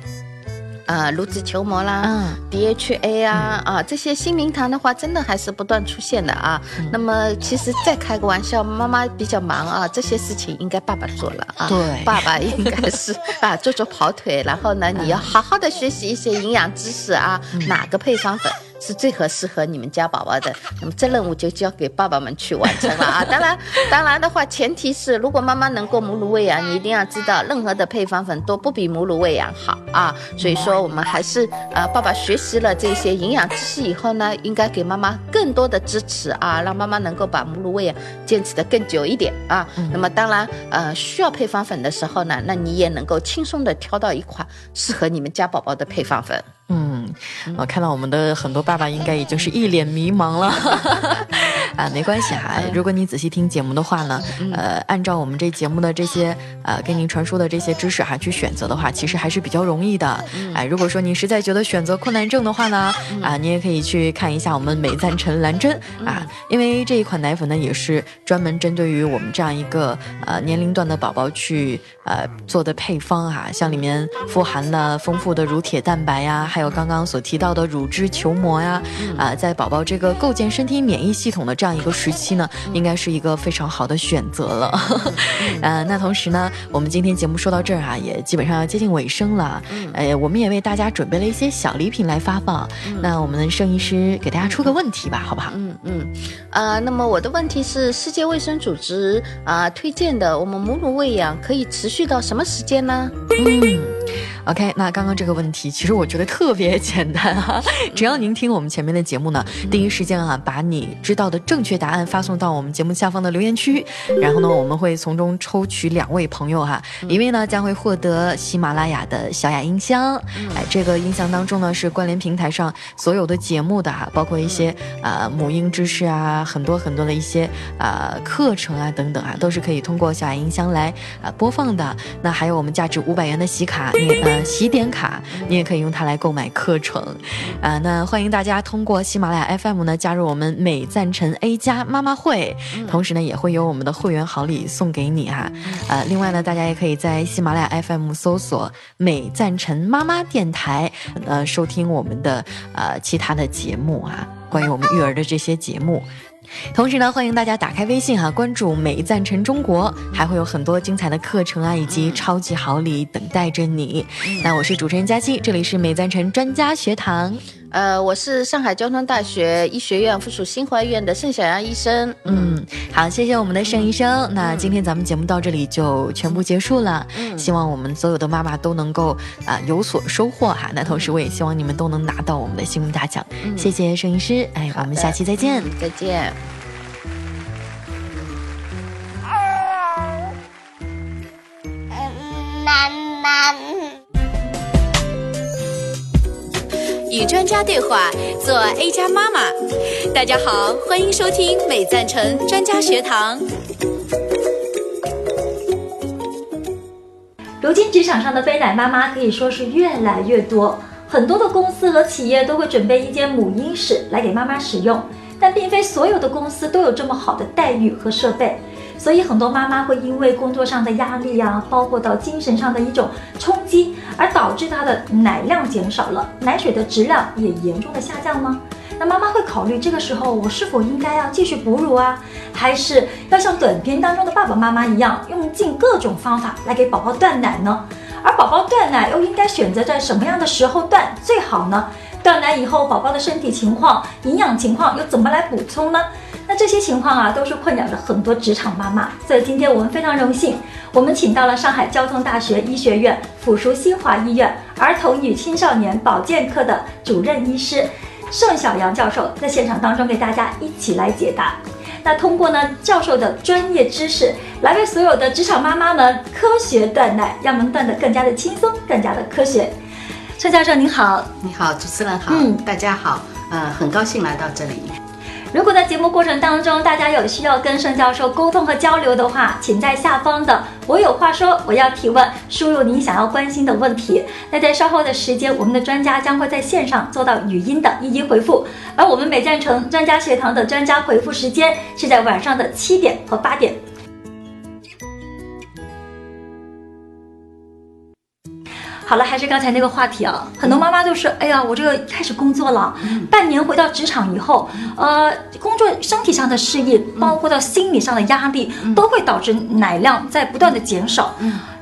啊，乳脂球膜啦，嗯 DHA 啊、啊，这些新名堂的话，真的还是不断出现的啊。那么其实再开个玩笑，妈妈比较忙啊，这些事情应该爸爸做了啊。对爸爸应该是 (laughs) 啊做做跑腿，然后呢，你要好好的学习一些营养知识啊，哪个配方粉。是最合适合你们家宝宝的，那么这任务就交给爸爸们去完成了啊！(laughs) 当然，当然的话，前提是如果妈妈能够母乳喂养，你一定要知道，任何的配方粉都不比母乳喂养好啊。所以说，我们还是呃，爸爸学习了这些营养知识以后呢，应该给妈妈更多的支持啊，让妈妈能够把母乳喂养坚持的更久一点啊。那么当然，呃，需要配方粉的时候呢，那你也能够轻松的挑到一款适合你们家宝宝的配方粉。嗯，我看到我们的很多爸爸应该已经是一脸迷茫了，(laughs) 啊，没关系哈，如果你仔细听节目的话呢，呃，按照我们这节目的这些呃给您传输的这些知识哈去选择的话，其实还是比较容易的。哎，如果说你实在觉得选择困难症的话呢，啊，你也可以去看一下我们美赞臣蓝针啊，因为这一款奶粉呢也是专门针对于我们这样一个呃年龄段的宝宝去呃做的配方哈、像里面富含了丰富的乳铁蛋白呀，还有刚刚所提到的乳汁球膜呀，啊、在宝宝这个构建身体免疫系统的这样一个时期呢，应该是一个非常好的选择了。(laughs) 呃，那同时呢，我们今天节目说到这儿啊，也基本上要接近尾声了。呃，我们也为大家准备了一些小礼品来发放。那我们的盛医师给大家出个问题吧，好不好？嗯嗯，呃，那么我的问题是，世界卫生组织啊、推荐的，我们母乳喂养可以持续到什么时间呢？嗯，OK，那刚刚这个问题，其实我觉得特别 (laughs) 简单哈、只要您听我们前面的节目呢，第一时间啊，把你知道的正确答案发送到我们节目下方的留言区，然后呢，我们会从中抽取两位朋友哈、一位呢将会获得喜马拉雅的小雅音箱，哎，这个音箱当中呢是关联平台上所有的节目的哈、包括一些啊、母婴知识啊，很多很多的一些啊、课程啊等等啊，都是可以通过小雅音箱来啊、播放的。那还有我们价值五百元的喜卡，你呃喜点卡，你也可以用它来购买课程。啊、那欢迎大家通过喜马拉雅 FM 呢加入我们美赞臣 A 加妈妈会，同时呢也会有我们的会员好礼送给你哈。呃，另外呢，大家也可以在喜马拉雅 FM 搜索美赞臣妈妈电台，呃，收听我们的呃其他的节目啊。关于我们育儿的这些节目。同时呢，欢迎大家打开微信哈，关注“美赞臣中国”，还会有很多精彩的课程啊，以及超级好礼等待着你。那我是主持人佳期，这里是美赞臣专家学堂。呃，我是上海交通大学医学院附属新华医院的盛小阳医生。嗯，好，谢谢我们的盛医生。那今天咱们节目到这里就全部结束了。嗯希望我们所有的妈妈都能够啊、有所收获哈。那同时我也希望你们都能拿到我们的幸运大奖。谢谢盛医师，哎，我们下期再见。嗯再见。妈妈。与专家对话，做 A 加妈妈。大家好，欢迎收听美赞臣专家学堂。如今职场上的背奶妈妈可以说是越来越多，很多的公司和企业都会准备一间母婴室来给妈妈使用，但并非所有的公司都有这么好的待遇和设备，所以很多妈妈会因为工作上的压力啊，包括到精神上的一种冲击，而导致她的奶量减少了，奶水的质量也严重的下降吗？那妈妈会考虑这个时候我是否应该要继续哺乳啊，还是要像短片当中的爸爸妈妈一样，用尽各种方法来给宝宝断奶呢？而宝宝断奶又应该选择在什么样的时候断最好呢？断奶以后，宝宝的身体情况、营养情况又怎么来补充呢？那这些情况啊，都是困扰着很多职场妈妈。所以今天我们非常荣幸，我们请到了上海交通大学医学院附属新华医院儿童与青少年保健科的主任医师盛小阳教授，在现场当中给大家一起来解答。那通过呢教授的专业知识，来为所有的职场妈妈们科学断奶，让我们断得更加的轻松，更加的科学。盛教授您好，你好，主持人好，嗯大家好，呃，很高兴来到这里。如果在节目过程当中，大家有需要跟盛教授沟通和交流的话，请在下方的“我有话说，我要提问”输入您想要关心的问题。那在稍后的时间，我们的专家将会在线上做到语音的一一回复，而我们美赞城专家学堂的专家回复时间是在晚上的七点和八点。好了，还是刚才那个话题啊，很多妈妈就是，哎呀，我这个开始工作了，半年回到职场以后，呃，工作身体上的适应，包括到心理上的压力，都会导致奶量在不断的减少。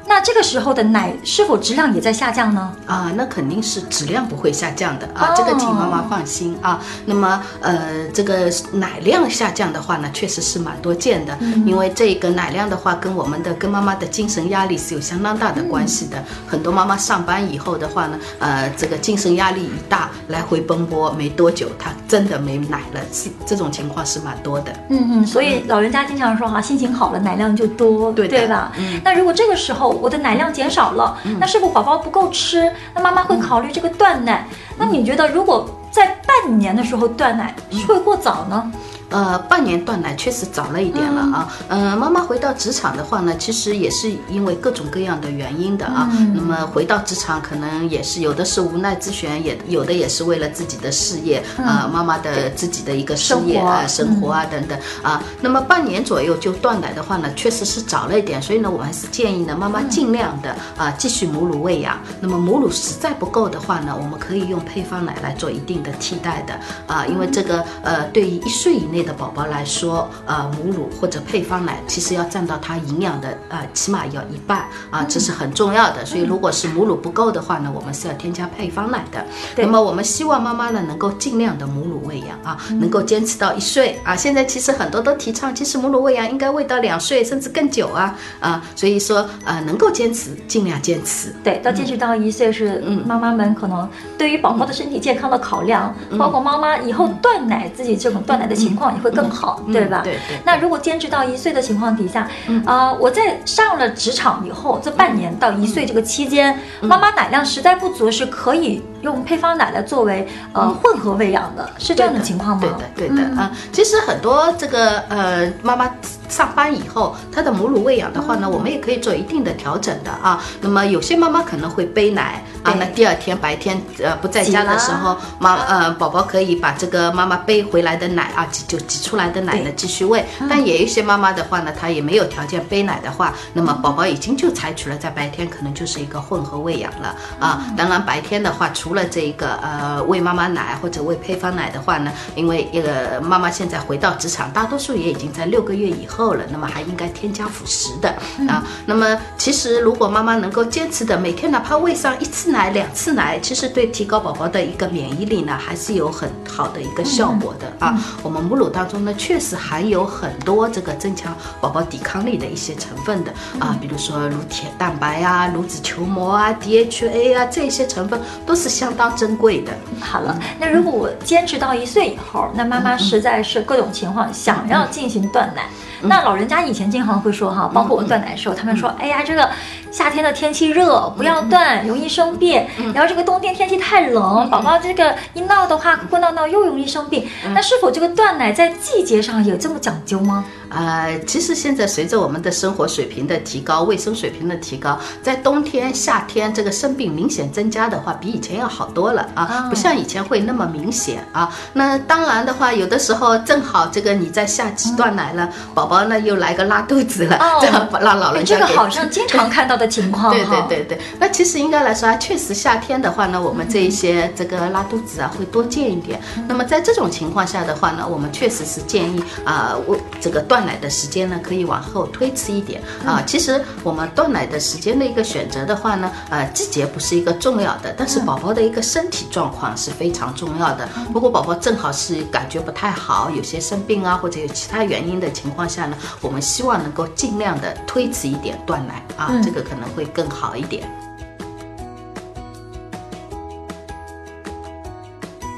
那这个时候的奶是否质量也在下降呢？啊、那肯定是质量不会下降的哦啊，这个请妈妈放心啊。那么呃，这个奶量下降的话呢，确实是蛮多见的，嗯因为这个奶量的话，跟我们的跟妈妈的精神压力是有相当大的关系的。很多妈妈上班以后的话呢，呃，这个精神压力一大，来回奔波没多久，她真的没奶了，是这种情况是蛮多的。嗯嗯，所以老人家经常说哈，心情好了奶量就多，对的吧？嗯那如果这个时候我的奶量减少了，那是否宝宝不够吃？那妈妈会考虑这个断奶。那你觉得如果在半年的时候断奶，会过早呢？呃，半年断奶确实早了一点了啊。嗯、妈妈回到职场的话呢，其实也是因为各种各样的原因的啊。嗯那么回到职场，可能也是有的是无奈之选，也有的也是为了自己的事业啊、妈妈的自己的一个事业嗯生活啊、生活啊等等啊。那么半年左右就断奶的话呢，确实是早了一点，所以呢，我还是建议呢，妈妈尽量的啊继续母乳喂养。那么母乳实在不够的话呢，我们可以用配方奶来做一定的替代的啊，因为这个呃，对于一岁以内的宝宝来说，呃，母乳或者配方奶其实要占到它营养的呃，起码要一半啊，这是很重要的。所以如果是母乳不够的话呢，我们是要添加配方奶的。对那么我们希望妈妈呢能够尽量的母乳喂养啊，能够坚持到一岁啊。现在其实很多都提倡，其实母乳喂养应该喂到两岁甚至更久啊啊，所以说呃能够坚持尽量坚持。对，到坚持到一岁是妈妈们可能对于宝宝的身体健康的考量，包括妈妈以后断奶自己这种断奶的情况也会更好，对吧？对对那如果坚持到一岁的情况底下，啊、我在上了职场以后，这半年到一岁这个期间，妈妈奶量实在不足，是可以用配方奶来作为呃混合喂养的，是这样的情况吗？对的，对的啊、其实很多这个呃妈妈上班以后，她的母乳喂养的话呢，我们也可以做一定的调整的啊。那么有些妈妈可能会背奶啊，那第二天白天呃不在家的时候，妈呃宝宝可以把这个妈妈背回来的奶啊挤就挤出来的奶呢继续喂。但也有一些妈妈的话呢，她也没有条件背奶的话，那么宝宝已经就采取了在白天可能就是一个混合喂养了啊。当然白天的话，除了这一个呃喂妈妈奶或者喂配方奶的话呢，因为呃妈妈现在回到职场，大多数也已经在六个月以后了，那么还应该添加辅食的啊。那么其实如果妈妈能够坚持的每天哪怕喂上一次奶、两次奶，其实对提高宝宝的一个免疫力呢，还是有很好的一个效果的啊。我们母乳当中呢，确实含有很多这个增强宝宝抵抗力的一些成分的啊，比如说乳铁蛋白啊、乳脂球膜啊、DHA 啊这些成分都是相当珍贵的。好了，那如果我坚持到一岁以后，那妈妈实在是各种情况想要进行断奶，那老人家以前经常会说哈，包括我断奶的时候，他们说，哎呀，这个夏天的天气热，不要断，容易生病。然后这个冬天天气太冷，宝宝这个一闹的话，哭哭闹闹又容易生病。那是否这个断奶在季节上有这么讲究吗？呃，其实现在随着我们的生活水平的提高，卫生水平的提高，在冬天、夏天这个生病明显增加的话，比以前要好多了啊，不像以前会那么明显啊。那当然的话，有的时候正好这个你在夏季断奶了，宝宝呢又来个拉肚子了，这样让老人家这个好像经常看到的 (laughs) 情况。对对对对，那其实应该来说啊，确实夏天的话呢，我们这一些这个拉肚子啊会多见一点。那么在这种情况下的话呢，我们确实是建议啊，我这个断奶的时间呢可以往后推迟一点啊。其实我们断奶的时间的一个选择的话呢，呃，季节不是一个重要的，但是宝宝的一个身体状况是非常重要的。如果宝宝正好是感觉不太好，有些生病啊或者有其他原因的情况下呢，我们希望能够尽量的推迟一点断奶啊，这个可能会更好一点。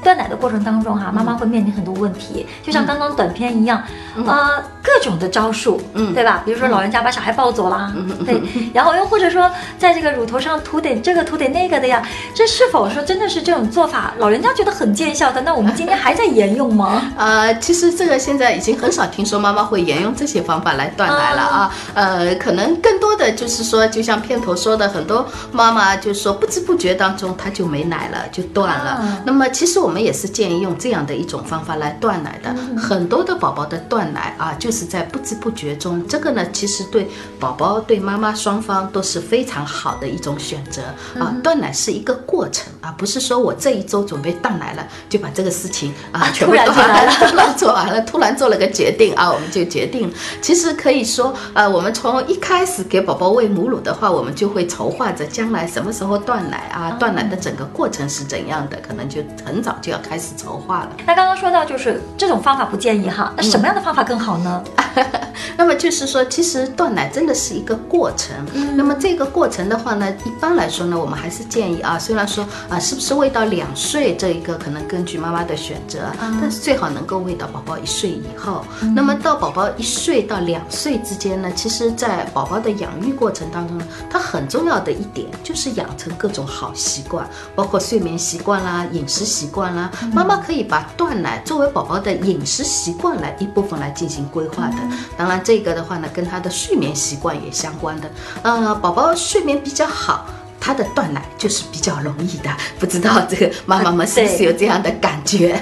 断奶的过程当中哈，妈妈会面临很多问题，就像刚刚短片一样，呃，各种的招数，嗯，对吧？比如说老人家把小孩抱走啦，对，然后又或者说在这个乳头上涂点这个涂点那个的呀，这是否说真的是这种做法，老人家觉得很见效的？那我们今天还在沿用吗？呃，其实这个现在已经很少听说妈妈会沿用这些方法来断奶了啊，呃，可能更多的就是说，就像片头说的，很多妈妈就是说不知不觉当中她就没奶了，就断了。那么其实我。我们也是建议用这样的一种方法来断奶的。很多的宝宝的断奶啊，就是在不知不觉中。这个呢，其实对宝宝、对妈妈双方都是非常好的一种选择啊。断奶是一个过程啊，不是说我这一周准备断奶了，就把这个事情啊全部断了，(laughs) 突然做完了，突然做了个决定啊，我们就决定。其实可以说，呃，我们从一开始给宝宝喂母乳的话，我们就会筹划着将来什么时候断奶啊，断奶的整个过程是怎样的，可能就很早。就要开始筹划了。那刚刚说到就是这种方法不建议哈，那什么样的方法更好呢？(laughs) 那么就是说，其实断奶真的是一个过程。那么这个过程的话呢，一般来说呢，我们还是建议啊，虽然说啊，是不是喂到两岁这一个可能根据妈妈的选择，但是最好能够喂到宝宝一岁以后。那么到宝宝一岁到两岁之间呢，其实在宝宝的养育过程当中呢，它很重要的一点就是养成各种好习惯，包括睡眠习惯啦、饮食习惯啦。妈妈可以把断奶作为宝宝的饮食习惯来一部分来进行规划的。当然，这个的话呢，跟他的睡眠习惯也相关的。呃，宝宝睡眠比较好，他的断奶就是比较容易的。不知道这个妈妈们是不是有这样的感觉？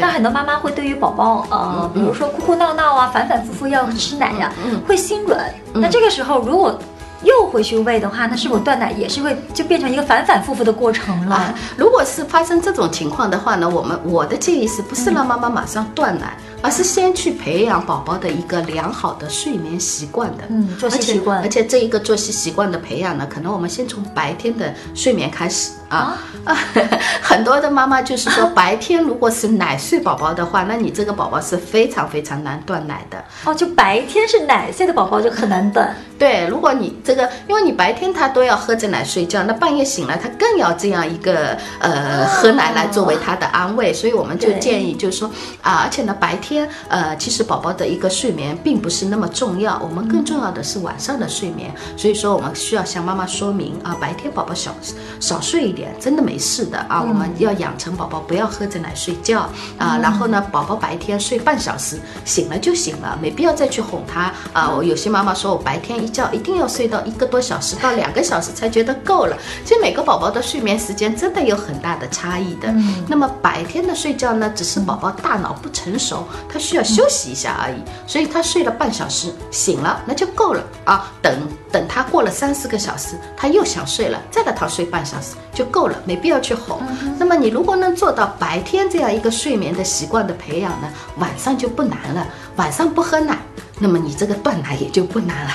那很多妈妈会对于宝宝，呃，比如说哭哭闹闹啊，反反复复要吃奶呀，会心软。那这个时候如果又回去喂的话，那是否断奶也是会就变成一个反反复复的过程了？如果是发生这种情况的话呢，我们我的建议是不是让妈妈马上断奶？而是先去培养宝宝的一个良好的睡眠习惯的，嗯，作息习惯。而且这一个作息习惯的培养呢，可能我们先从白天的睡眠开始啊啊！(laughs) 很多的妈妈就是说，(laughs) 白天如果是奶睡宝宝的话，那你这个宝宝是非常非常难断奶的哦。就白天是奶睡的宝宝就很难断。对，如果你这个，因为你白天他都要喝着奶睡觉，那半夜醒来他更要这样一个呃喝奶来作为他的安慰，所以我们就建议就是说啊，而且呢白天。呃，其实宝宝的一个睡眠并不是那么重要，我们更重要的是晚上的睡眠。所以说，我们需要向妈妈说明啊，白天宝宝少少睡一点。真的没事的啊。我们要养成宝宝不要喝着奶睡觉啊，然后呢，宝宝白天睡半小时，醒了就醒了，没必要再去哄他啊。我有些妈妈说我白天一觉一定要睡到一个多小时到两个小时才觉得够了。其实每个宝宝的睡眠时间真的有很大的差异的。那么白天的睡觉呢，只是宝宝大脑不成熟，他需要休息一下而已。所以他睡了半小时，醒了那就够了啊。等等他过了三四个小时，他又想睡了，再让他睡半小时就够了，没必要去哄。那么你如果能做到白天这样一个睡眠的习惯的培养呢，晚上就不难了。晚上不喝奶，那么你这个断奶也就不难了。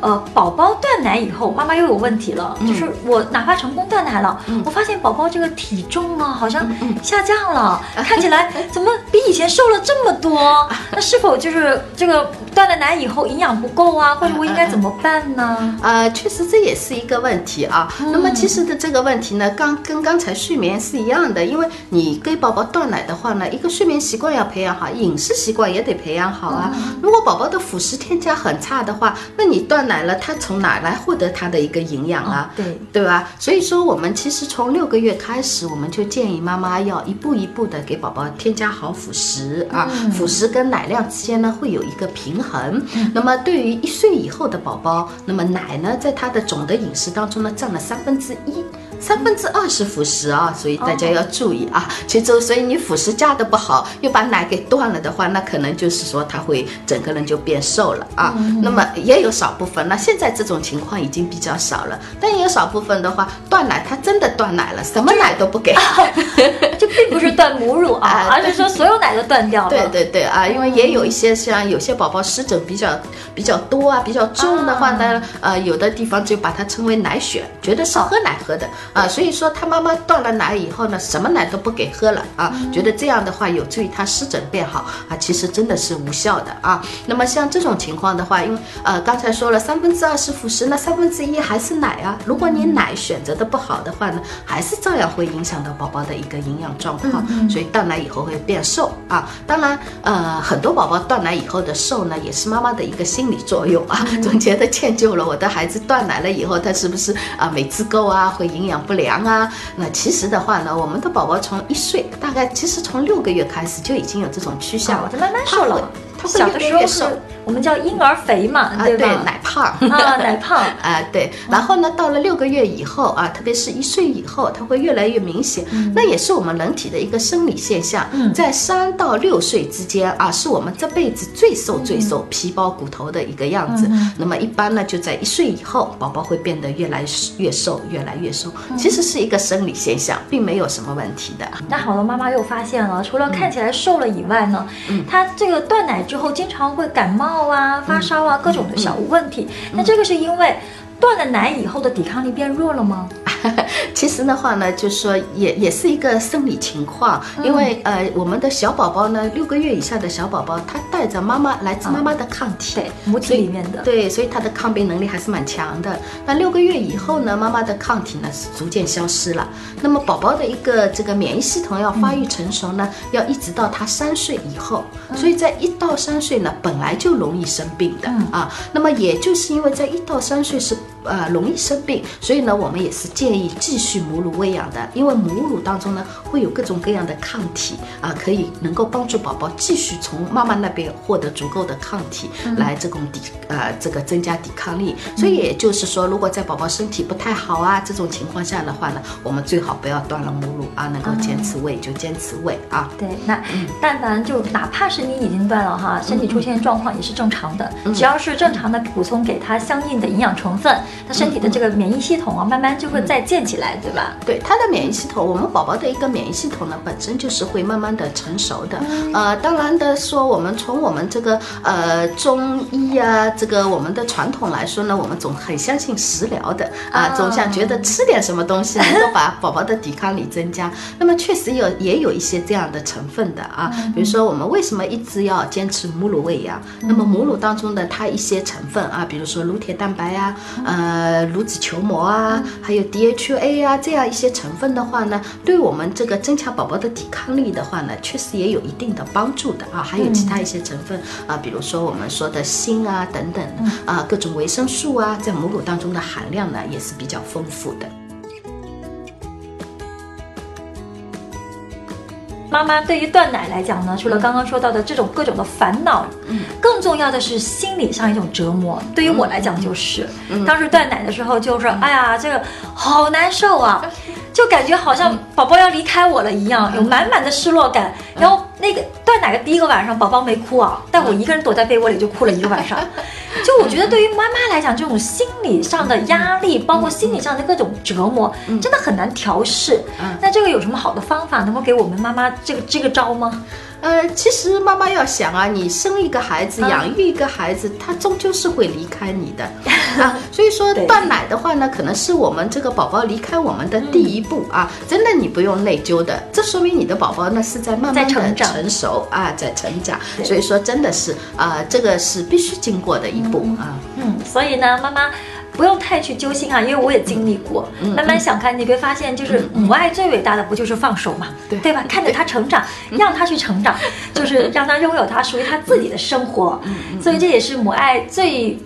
呃，宝宝断奶以后，妈妈又有问题了，就是我哪怕成功断奶了，我发现宝宝这个体重啊好像下降了，(laughs) 看起来怎么比以前瘦了这么多？(laughs) 那是否就是这个断了奶以后营养不够啊？或者我应该怎么办呢？(laughs) 呃，确实这也是一个问题啊。那么其实的这个问题呢，刚跟刚才睡眠是一样的，因为你给宝宝断奶的话呢，一个睡眠习惯要培养好，饮食习惯也得培养好啊。如果宝宝的辅食添加很差的话，那你断奶了，他从哪来获得他的一个营养啊？对对吧？所以说，我们其实从六个月开始，我们就建议妈妈要一步一步的给宝宝添加好辅食啊，辅食跟奶量之间呢会有一个平衡。那么对于一岁以后的宝宝，那么奶呢，在他的总的饮食当中呢占了三分之一。三分之二是辅食啊，所以大家要注意啊。其实，所以你辅食加的不好，又把奶给断了的话，那可能就是说他会整个人就变瘦了啊。那么也有少部分，那现在这种情况已经比较少了，但也有少部分的话，断奶他真的断奶了，什么奶都不给，(laughs) 就并不是断母乳 (laughs) 啊，而是说所有奶都断掉了。对对对啊，因为也有一些像有些宝宝湿疹比较比较多啊，比较重的话呢，呃，有的地方就把它称为奶癣，觉得是喝奶喝的。啊，所以说他妈妈断了奶以后呢，什么奶都不给喝了啊，觉得这样的话有助于他湿疹变好啊，其实真的是无效的啊。那么像这种情况的话，因为呃刚才说了三分之二是辅食，那三分之一还是奶啊。如果你奶选择的不好的话呢，还是照样会影响到宝宝的一个营养状况，所以断奶以后会变瘦啊。当然呃很多宝宝断奶以后的瘦呢，也是妈妈的一个心理作用啊，总觉得歉疚了，我的孩子断奶了以后，他是不是啊没吃够啊，会营养。不良啊，那其实的话呢，我们的宝宝从一岁，大概其实从六个月开始就已经有这种趋向了，他慢慢瘦了。他小的时候是我们叫婴儿肥嘛，对吧？奶胖啊，奶胖 (laughs) 啊，对。然后呢，到了六个月以后啊，特别是一岁以后，它会越来越明显。那也是我们人体的一个生理现象。在三到六岁之间啊，是我们这辈子最瘦最瘦、皮包骨头的一个样子。那么一般呢，就在一岁以后，宝宝会变得越来越瘦，越来越瘦。其实是一个生理现象，并没有什么问题的。那好多妈妈又发现了，除了看起来瘦了以外呢，她这个断奶。之后经常会感冒啊、发烧啊，各种的小问题。那这个是因为断了奶以后的抵抗力变弱了吗？(laughs) 其实的话呢，就是说也也是一个生理情况，因为呃，我们的小宝宝呢，六个月以下的小宝宝，他带着妈妈来自妈妈的抗体，对母体里面的，对，所以他的抗病能力还是蛮强的。那六个月以后呢，妈妈的抗体呢是逐渐消失了。那么宝宝的一个这个免疫系统要发育成熟呢，要一直到他三岁以后，所以在一到三岁呢，本来就容易生病的啊。那么也就是因为在一到三岁是。呃，容易生病，所以呢，我们也是建议继续母乳喂养的，因为母乳当中呢会有各种各样的抗体啊，可以能够帮助宝宝继续从妈妈那边获得足够的抗体，来这种抵呃这个增加抵抗力。所以也就是说，如果在宝宝身体不太好啊这种情况下的话呢，我们最好不要断了母乳啊，能够坚持喂就坚持喂啊。对，那但凡就哪怕是你已经断了哈，身体出现状况也是正常的，只要是正常的补充给他相应的营养成分。他身体的这个免疫系统啊，慢慢就会再建起来，对吧？对，他的免疫系统，我们宝宝的一个免疫系统呢，本身就是会慢慢的成熟的。呃，当然的说，我们从我们这个呃中医啊，这个我们的传统来说呢，我们总很相信食疗的啊，总想觉得吃点什么东西能够把 (laughs) 宝宝的抵抗力增加。那么确实有也有一些这样的成分的啊，比如说我们为什么一直要坚持母乳喂养？那么母乳当中的它一些成分啊，比如说乳铁蛋白呀，呃。呃乳脂球膜啊，还有 DHA 啊这样一些成分的话呢，对我们这个增强宝宝的抵抗力的话呢，确实也有一定的帮助的啊。还有其他一些成分啊，比如说我们说的锌啊等等啊，各种维生素啊，在母乳当中的含量呢也是比较丰富的。妈妈对于断奶来讲呢，除了刚刚说到的这种各种的烦恼，嗯，更重要的是心理上一种折磨。对于我来讲就是，当时断奶的时候就是，哎呀，这个好难受啊，(laughs) 就感觉好像宝宝要离开我了一样，有满满的失落感。然后那个断奶的第一个晚上，宝宝没哭啊，但我一个人躲在被窝里就哭了一个晚上。(laughs) 就我觉得，对于妈妈来讲，这种心理上的压力，包括心理上的各种折磨，真的很难调试。那这个有什么好的方法，能够给我们妈妈这个这个招吗？呃，其实妈妈要想啊，你生一个孩子，养育一个孩子，他终究是会离开你的 (laughs) 啊。所以说断奶的话呢，可能是我们这个宝宝离开我们的第一步啊。真的，你不用内疚的，这说明你的宝宝呢是在慢慢的成熟啊，在成长。所以说真的是啊，这个是必须经过的一步啊。嗯，所以呢，妈妈。不用太去揪心啊，因为我也经历过。慢慢想开，你会发现，就是母爱最伟大的不就是放手嘛，对吧？看着他成长，让他去成长，就是让他拥有他属于他自己的生活。所以这也是母爱最。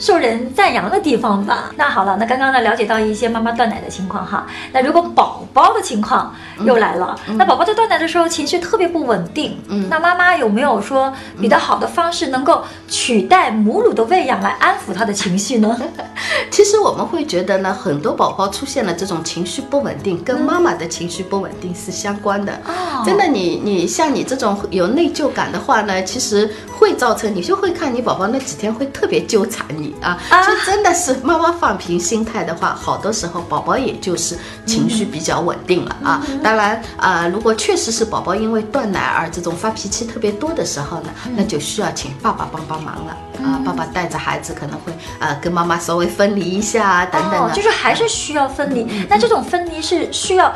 受人赞扬的地方吧。那好了，那刚刚呢了解到一些妈妈断奶的情况哈。那如果宝宝的情况又来了，那宝宝在断奶的时候情绪特别不稳定，嗯，那妈妈有没有说比较好的方式能够取代母乳的喂养来安抚他的情绪呢？(laughs) 其实我们会觉得呢，很多宝宝出现了这种情绪不稳定，跟妈妈的情绪不稳定是相关的。哦，真的，你你像你这种有内疚感的话呢，其实会造成你就会看你宝宝那几天会特别纠缠你。啊，就真的是妈妈放平心态的话，好多时候宝宝也就是情绪比较稳定了啊。当然啊，如果确实是宝宝因为断奶而这种发脾气特别多的时候呢，那就需要请爸爸帮帮忙了啊。爸爸带着孩子可能会呃跟妈妈稍微分离一下啊，等等。就是还是需要分离。那这种分离是需要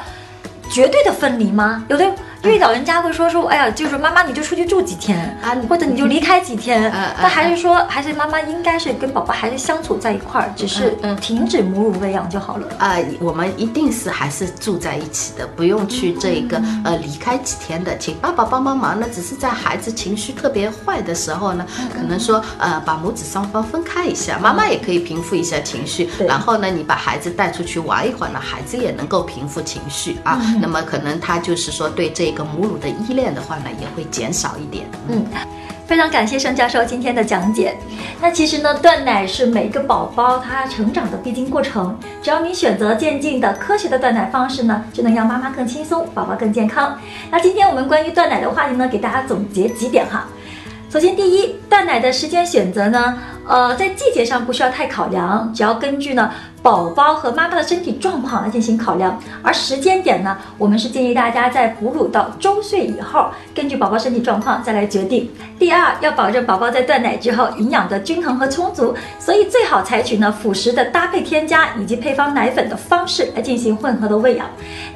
绝对的分离吗？有的。因为老人家会说说，哎呀，就是妈妈你就出去住几天啊，或者你就离开几天，但还是说，还是妈妈应该是跟宝宝还是相处在一块儿，只是停止母乳喂养就好了啊。我们一定是还是住在一起的，不用去这个呃离开几天的，请爸爸帮帮忙呢。只是在孩子情绪特别坏的时候呢，可能说呃把母子双方分开一下，妈妈也可以平复一下情绪，然后呢你把孩子带出去玩一会儿呢，孩子也能够平复情绪啊。那么可能他就是说对这。一个母乳的依恋的话呢，也会减少一点。嗯，非常感谢盛教授今天的讲解。那其实呢，断奶是每个宝宝他成长的必经过程。只要你选择渐进的科学的断奶方式呢，就能让妈妈更轻松，宝宝更健康。那今天我们关于断奶的话题呢，给大家总结几点哈。首先，第一，断奶的时间选择呢，呃，在季节上不需要太考量，只要根据呢宝宝和妈妈的身体状况来进行考量。而时间点呢，我们是建议大家在哺乳到周岁以后，根据宝宝身体状况再来决定。第二，要保证宝宝在断奶之后营养的均衡和充足，所以最好采取呢辅食的搭配添加以及配方奶粉的方式来进行混合的喂养。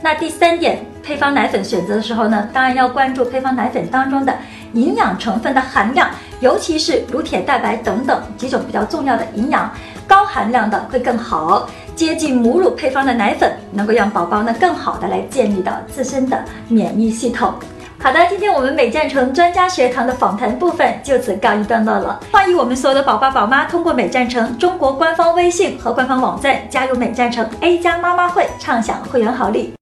那第三点，配方奶粉选择的时候呢，当然要关注配方奶粉当中的。营养成分的含量，尤其是乳铁、蛋白等等几种比较重要的营养，高含量的会更好。接近母乳配方的奶粉，能够让宝宝呢更好的来建立到自身的免疫系统。好的，今天我们美赞臣专家学堂的访谈部分就此告一段落了。欢迎我们所有的宝爸宝妈通过美赞臣中国官方微信和官方网站加入美赞臣 A 加妈妈会，畅享会员好礼。